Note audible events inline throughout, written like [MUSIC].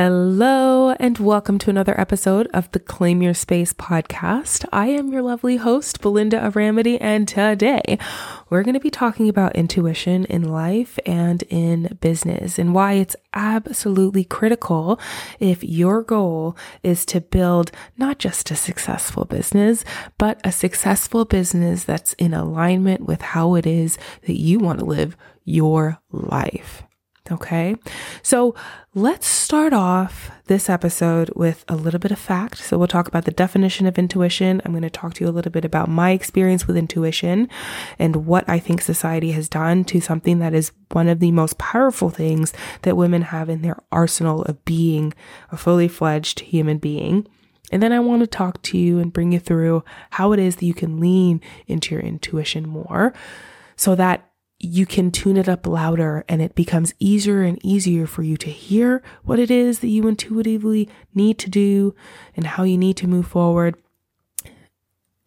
Hello, and welcome to another episode of the Claim Your Space podcast. I am your lovely host, Belinda Aramity, and today we're going to be talking about intuition in life and in business and why it's absolutely critical if your goal is to build not just a successful business, but a successful business that's in alignment with how it is that you want to live your life. Okay. So let's start off this episode with a little bit of fact. So we'll talk about the definition of intuition. I'm going to talk to you a little bit about my experience with intuition and what I think society has done to something that is one of the most powerful things that women have in their arsenal of being a fully fledged human being. And then I want to talk to you and bring you through how it is that you can lean into your intuition more so that you can tune it up louder and it becomes easier and easier for you to hear what it is that you intuitively need to do and how you need to move forward.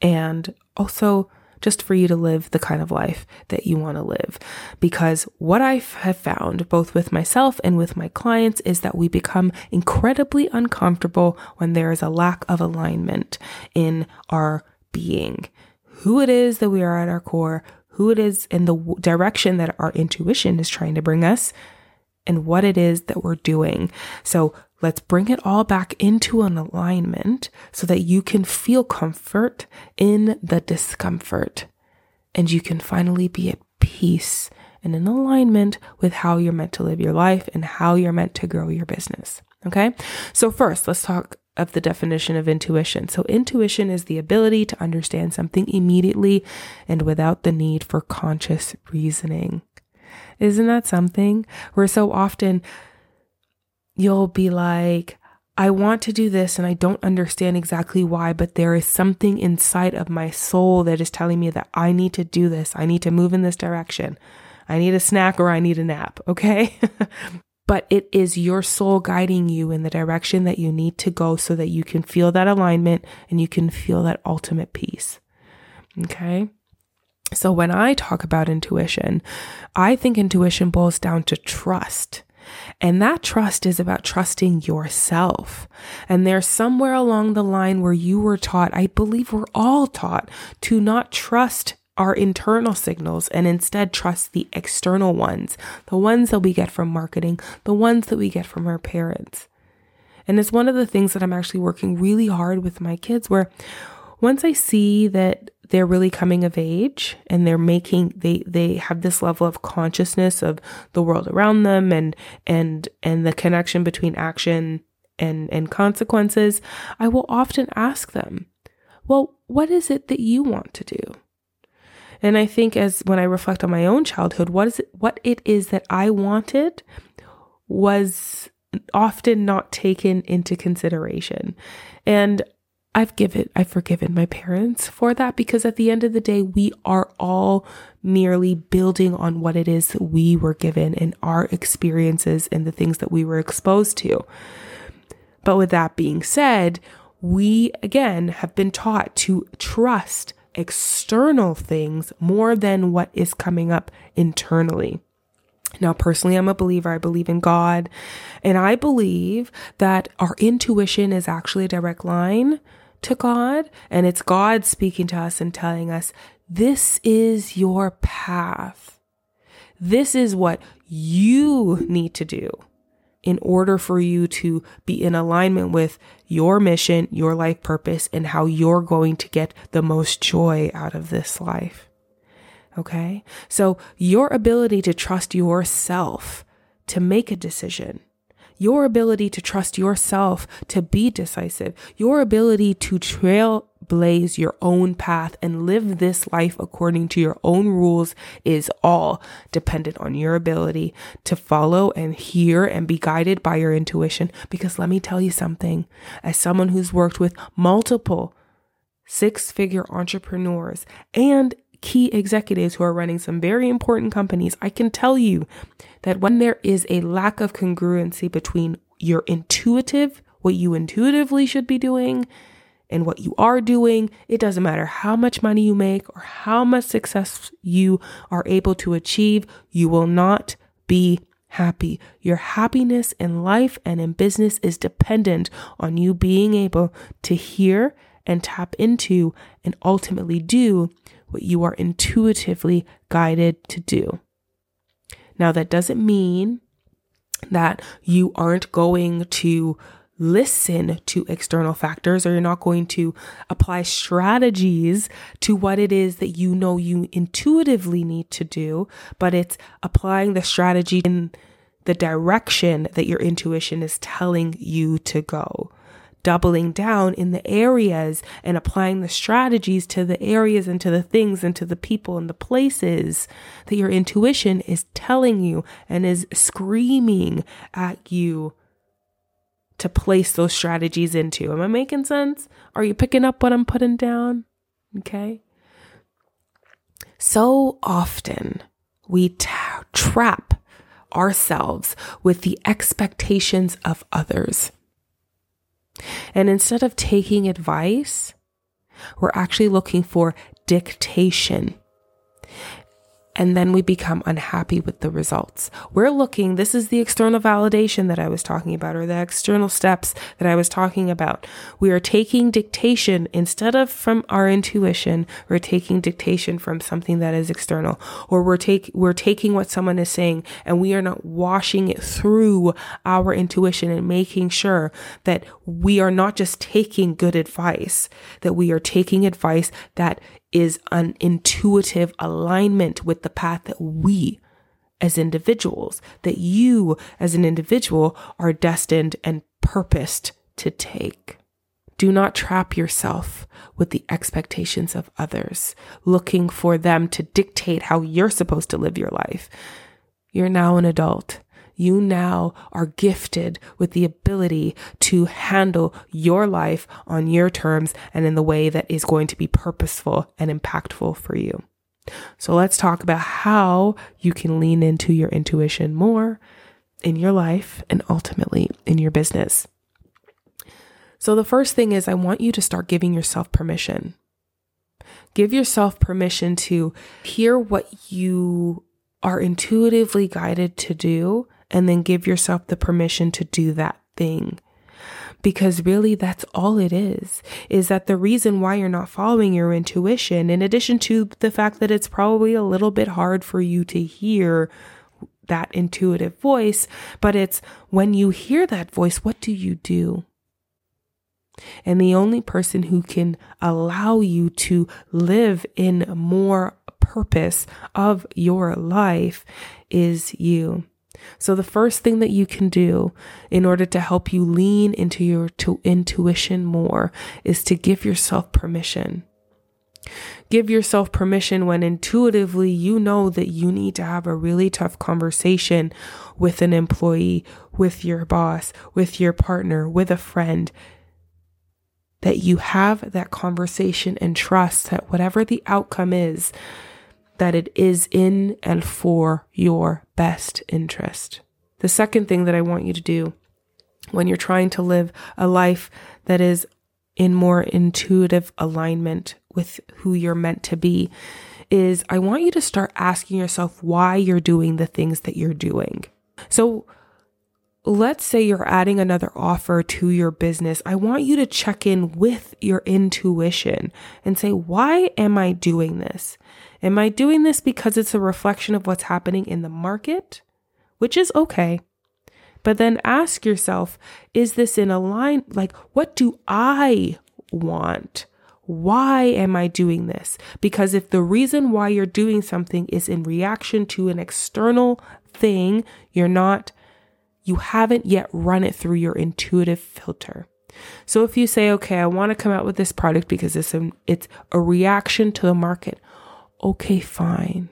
And also, just for you to live the kind of life that you want to live. Because what I have found, both with myself and with my clients, is that we become incredibly uncomfortable when there is a lack of alignment in our being. Who it is that we are at our core, who it is in the direction that our intuition is trying to bring us and what it is that we're doing. So let's bring it all back into an alignment so that you can feel comfort in the discomfort and you can finally be at peace and in alignment with how you're meant to live your life and how you're meant to grow your business. Okay. So first, let's talk of the definition of intuition. So, intuition is the ability to understand something immediately and without the need for conscious reasoning. Isn't that something? Where so often you'll be like, I want to do this and I don't understand exactly why, but there is something inside of my soul that is telling me that I need to do this. I need to move in this direction. I need a snack or I need a nap. Okay. [LAUGHS] but it is your soul guiding you in the direction that you need to go so that you can feel that alignment and you can feel that ultimate peace. Okay. So when I talk about intuition, I think intuition boils down to trust. And that trust is about trusting yourself. And there's somewhere along the line where you were taught, I believe we're all taught to not trust our internal signals and instead trust the external ones, the ones that we get from marketing, the ones that we get from our parents. And it's one of the things that I'm actually working really hard with my kids where once I see that they're really coming of age and they're making they they have this level of consciousness of the world around them and and and the connection between action and and consequences, I will often ask them, "Well, what is it that you want to do?" And I think as when I reflect on my own childhood, what is it, what it is that I wanted was often not taken into consideration. And I've given, I've forgiven my parents for that because at the end of the day, we are all merely building on what it is that we were given and our experiences and the things that we were exposed to. But with that being said, we again have been taught to trust external things more than what is coming up internally. Now, personally, I'm a believer. I believe in God. And I believe that our intuition is actually a direct line to God. And it's God speaking to us and telling us, this is your path. This is what you need to do in order for you to be in alignment with your mission, your life purpose, and how you're going to get the most joy out of this life. Okay. So your ability to trust yourself to make a decision your ability to trust yourself to be decisive, your ability to trailblaze your own path and live this life according to your own rules is all dependent on your ability to follow and hear and be guided by your intuition. Because let me tell you something, as someone who's worked with multiple six figure entrepreneurs and key executives who are running some very important companies, I can tell you that when there is a lack of congruency between your intuitive, what you intuitively should be doing, and what you are doing, it doesn't matter how much money you make or how much success you are able to achieve, you will not be happy. Your happiness in life and in business is dependent on you being able to hear and tap into and ultimately do what you are intuitively guided to do. Now, that doesn't mean that you aren't going to listen to external factors or you're not going to apply strategies to what it is that you know you intuitively need to do, but it's applying the strategy in the direction that your intuition is telling you to go. Doubling down in the areas and applying the strategies to the areas and to the things and to the people and the places that your intuition is telling you and is screaming at you to place those strategies into. Am I making sense? Are you picking up what I'm putting down? Okay. So often we t- trap ourselves with the expectations of others. And instead of taking advice, we're actually looking for dictation and then we become unhappy with the results. We're looking, this is the external validation that I was talking about, or the external steps that I was talking about. We are taking dictation instead of from our intuition, we're taking dictation from something that is external, or we're take, we're taking what someone is saying and we are not washing it through our intuition and making sure that we are not just taking good advice, that we are taking advice that is an intuitive alignment with the path that we as individuals, that you as an individual are destined and purposed to take. Do not trap yourself with the expectations of others, looking for them to dictate how you're supposed to live your life. You're now an adult you now are gifted with the ability to handle your life on your terms and in the way that is going to be purposeful and impactful for you. So let's talk about how you can lean into your intuition more in your life and ultimately in your business. So the first thing is I want you to start giving yourself permission. Give yourself permission to hear what you are intuitively guided to do and then give yourself the permission to do that thing. Because really, that's all it is. Is that the reason why you're not following your intuition, in addition to the fact that it's probably a little bit hard for you to hear that intuitive voice, but it's when you hear that voice, what do you do? And the only person who can allow you to live in more purpose of your life is you. So, the first thing that you can do in order to help you lean into your to intuition more is to give yourself permission. Give yourself permission when intuitively you know that you need to have a really tough conversation with an employee, with your boss, with your partner, with a friend. That you have that conversation and trust that whatever the outcome is, that it is in and for your best interest. The second thing that I want you to do when you're trying to live a life that is in more intuitive alignment with who you're meant to be is I want you to start asking yourself why you're doing the things that you're doing. So, let's say you're adding another offer to your business. I want you to check in with your intuition and say, why am I doing this? Am I doing this because it's a reflection of what's happening in the market? Which is okay. But then ask yourself, is this in a line? Like, what do I want? Why am I doing this? Because if the reason why you're doing something is in reaction to an external thing, you're not, you haven't yet run it through your intuitive filter. So if you say, okay, I want to come out with this product because it's a, it's a reaction to the market okay, fine.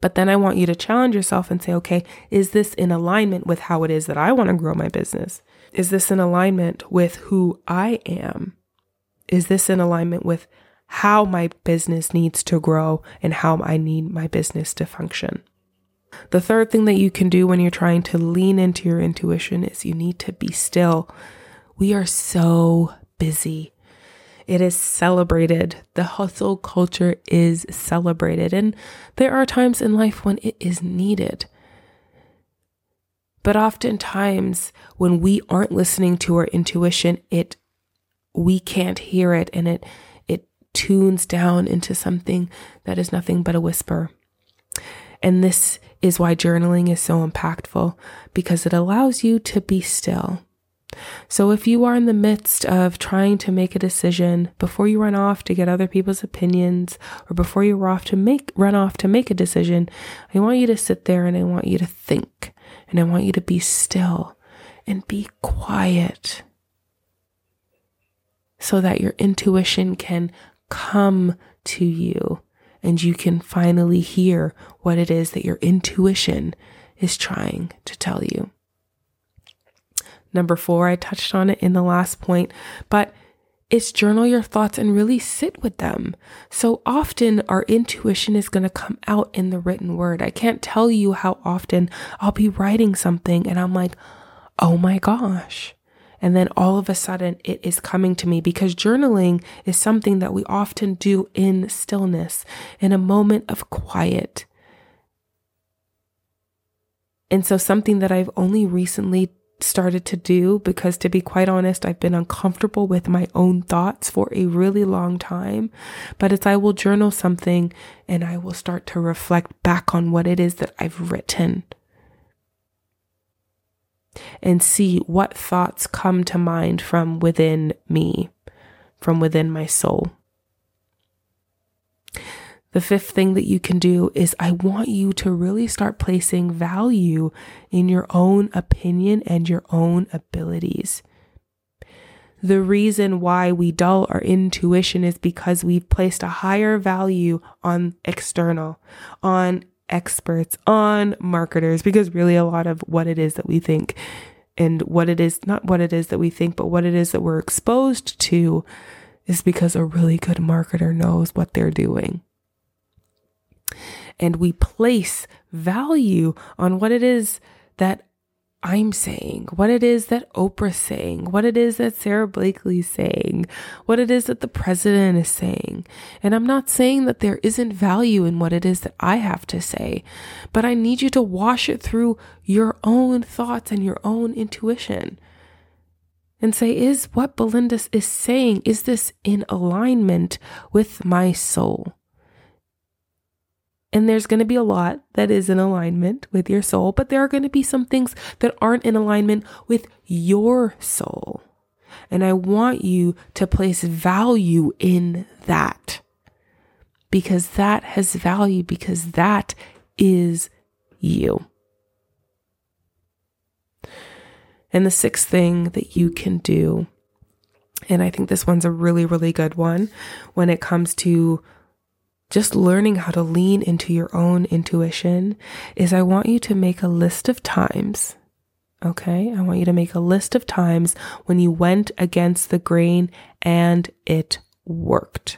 But then I want you to challenge yourself and say, okay, is this in alignment with how it is that I want to grow my business? Is this in alignment with who I am? Is this in alignment with how my business needs to grow and how I need my business to function? The third thing that you can do when you're trying to lean into your intuition is you need to be still. We are so busy. It is celebrated. The hustle culture is celebrated. And there are times in life when it is needed. But oftentimes, when we aren't listening to our intuition, it we can't hear it and it it tunes down into something that is nothing but a whisper. And this is why journaling is so impactful because it allows you to be still. So if you are in the midst of trying to make a decision before you run off to get other people's opinions or before you run off to make run off to make a decision, I want you to sit there and I want you to think and I want you to be still and be quiet so that your intuition can come to you and you can finally hear what it is that your intuition is trying to tell you. Number four, I touched on it in the last point, but it's journal your thoughts and really sit with them. So often our intuition is going to come out in the written word. I can't tell you how often I'll be writing something and I'm like, oh my gosh. And then all of a sudden it is coming to me because journaling is something that we often do in stillness, in a moment of quiet. And so, something that I've only recently started to do because, to be quite honest, I've been uncomfortable with my own thoughts for a really long time. But it's I will journal something and I will start to reflect back on what it is that I've written and see what thoughts come to mind from within me, from within my soul. The fifth thing that you can do is I want you to really start placing value in your own opinion and your own abilities. The reason why we dull our intuition is because we've placed a higher value on external, on experts, on marketers, because really a lot of what it is that we think and what it is, not what it is that we think, but what it is that we're exposed to is because a really good marketer knows what they're doing. And we place value on what it is that I'm saying, what it is that Oprah's saying, what it is that Sara Blakely's saying, what it is that the president is saying. And I'm not saying that there isn't value in what it is that I have to say, but I need you to wash it through your own thoughts and your own intuition and say, is what Belinda is saying, is this in alignment with my soul? And there's going to be a lot that is in alignment with your soul, but there are going to be some things that aren't in alignment with your soul. And I want you to place value in that because that has value, because that is you. And the sixth thing that you can do, and I think this one's a really, really good one when it comes to just learning how to lean into your own intuition is I want you to make a list of times. Okay. I want you to make a list of times when you went against the grain and it worked.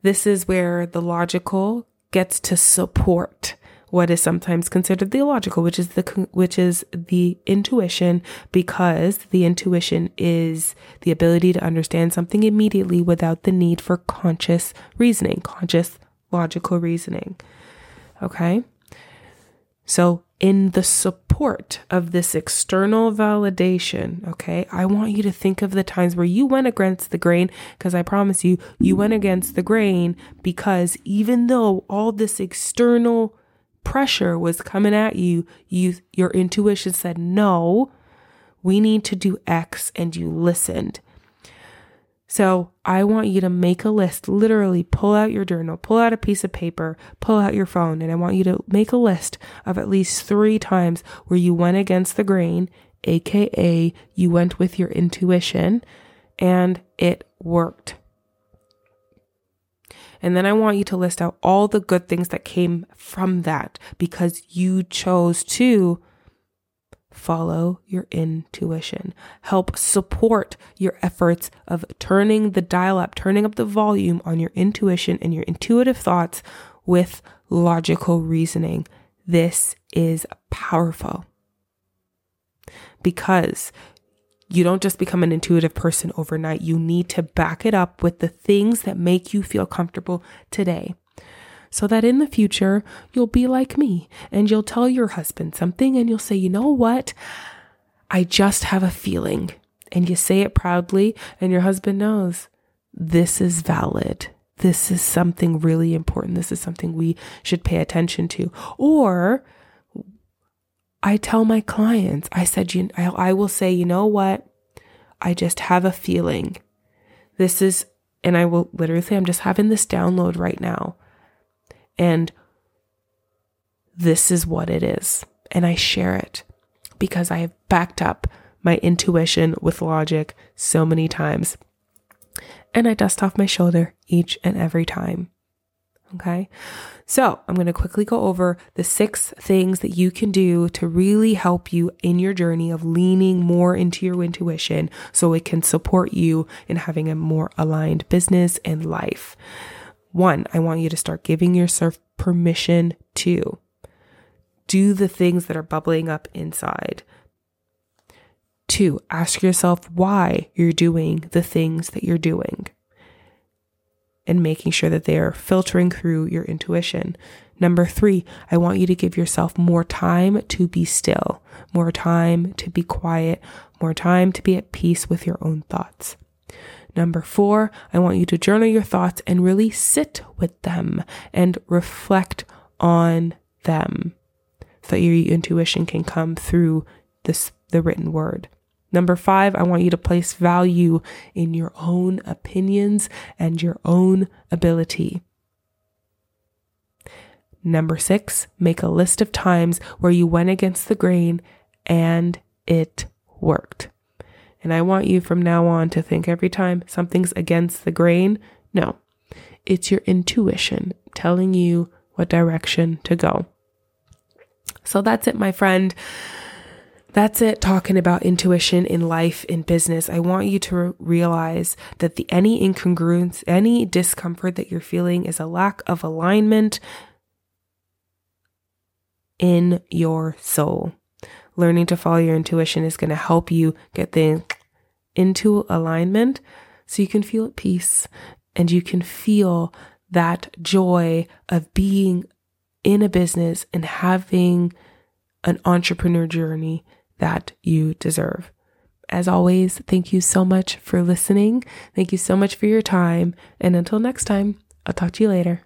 This is where the logical gets to support what is sometimes considered the illogical, which is the which is the intuition, because the intuition is the ability to understand something immediately without the need for conscious reasoning, conscious logical reasoning. Okay? So, in the support of this external validation, okay, I want you to think of the times where you went against the grain, because I promise you, you went against the grain because even though all this external pressure was coming at you, you your intuition said, "No, we need to do X," and you listened. So, I want you to make a list, literally pull out your journal, pull out a piece of paper, pull out your phone, and I want you to make a list of at least 3 times where you went against the grain, aka you went with your intuition and it worked. And then I want you to list out all the good things that came from that because you chose to follow your intuition. Help support your efforts of turning the dial up, turning up the volume on your intuition and your intuitive thoughts with logical reasoning. This is powerful because you don't just become an intuitive person overnight. You need to back it up with the things that make you feel comfortable today. so that in the future you'll be like me and you'll tell your husband something and you'll say, you know what? I just have a feeling. And you say it proudly, and your husband knows this is valid. This is something really important. This is something we should pay attention to. Or I tell my clients, I said, you, I, I will say, you know what? I just have a feeling. This is, and I will literally say, I'm just having this download right now. And this is what it is. And I share it because I have backed up my intuition with logic so many times. And I dust off my shoulder each and every time. Okay. So I'm going to quickly go over the six things that you can do to really help you in your journey of leaning more into your intuition so it can support you in having a more aligned business and life. One, I want you to start giving yourself permission to do the things that are bubbling up inside. Two, ask yourself why you're doing the things that you're doing and making sure that they are filtering through your intuition. Number three, I want you to give yourself more time to be still, more time to be quiet, more time to be at peace with your own thoughts. Number four, I want you to journal your thoughts and really sit with them and reflect on them so that your intuition can come through this, the written word. Number five, I want you to place value in your own opinions and your own ability. Number six, make a list of times where you went against the grain and it worked. And I want you from now on to think every time something's against the grain, no, it's your intuition telling you what direction to go. So that's it, my friend. That's it talking about intuition in life, in business. I want you to realize that the any incongruence, any discomfort that you're feeling is a lack of alignment in your soul. Learning to follow your intuition is going to help you get things into alignment so you can feel at peace and you can feel that joy of being in a business and having an entrepreneur journey that you deserve. As always, thank you so much for listening. Thank you so much for your time. And until next time, I'll talk to you later.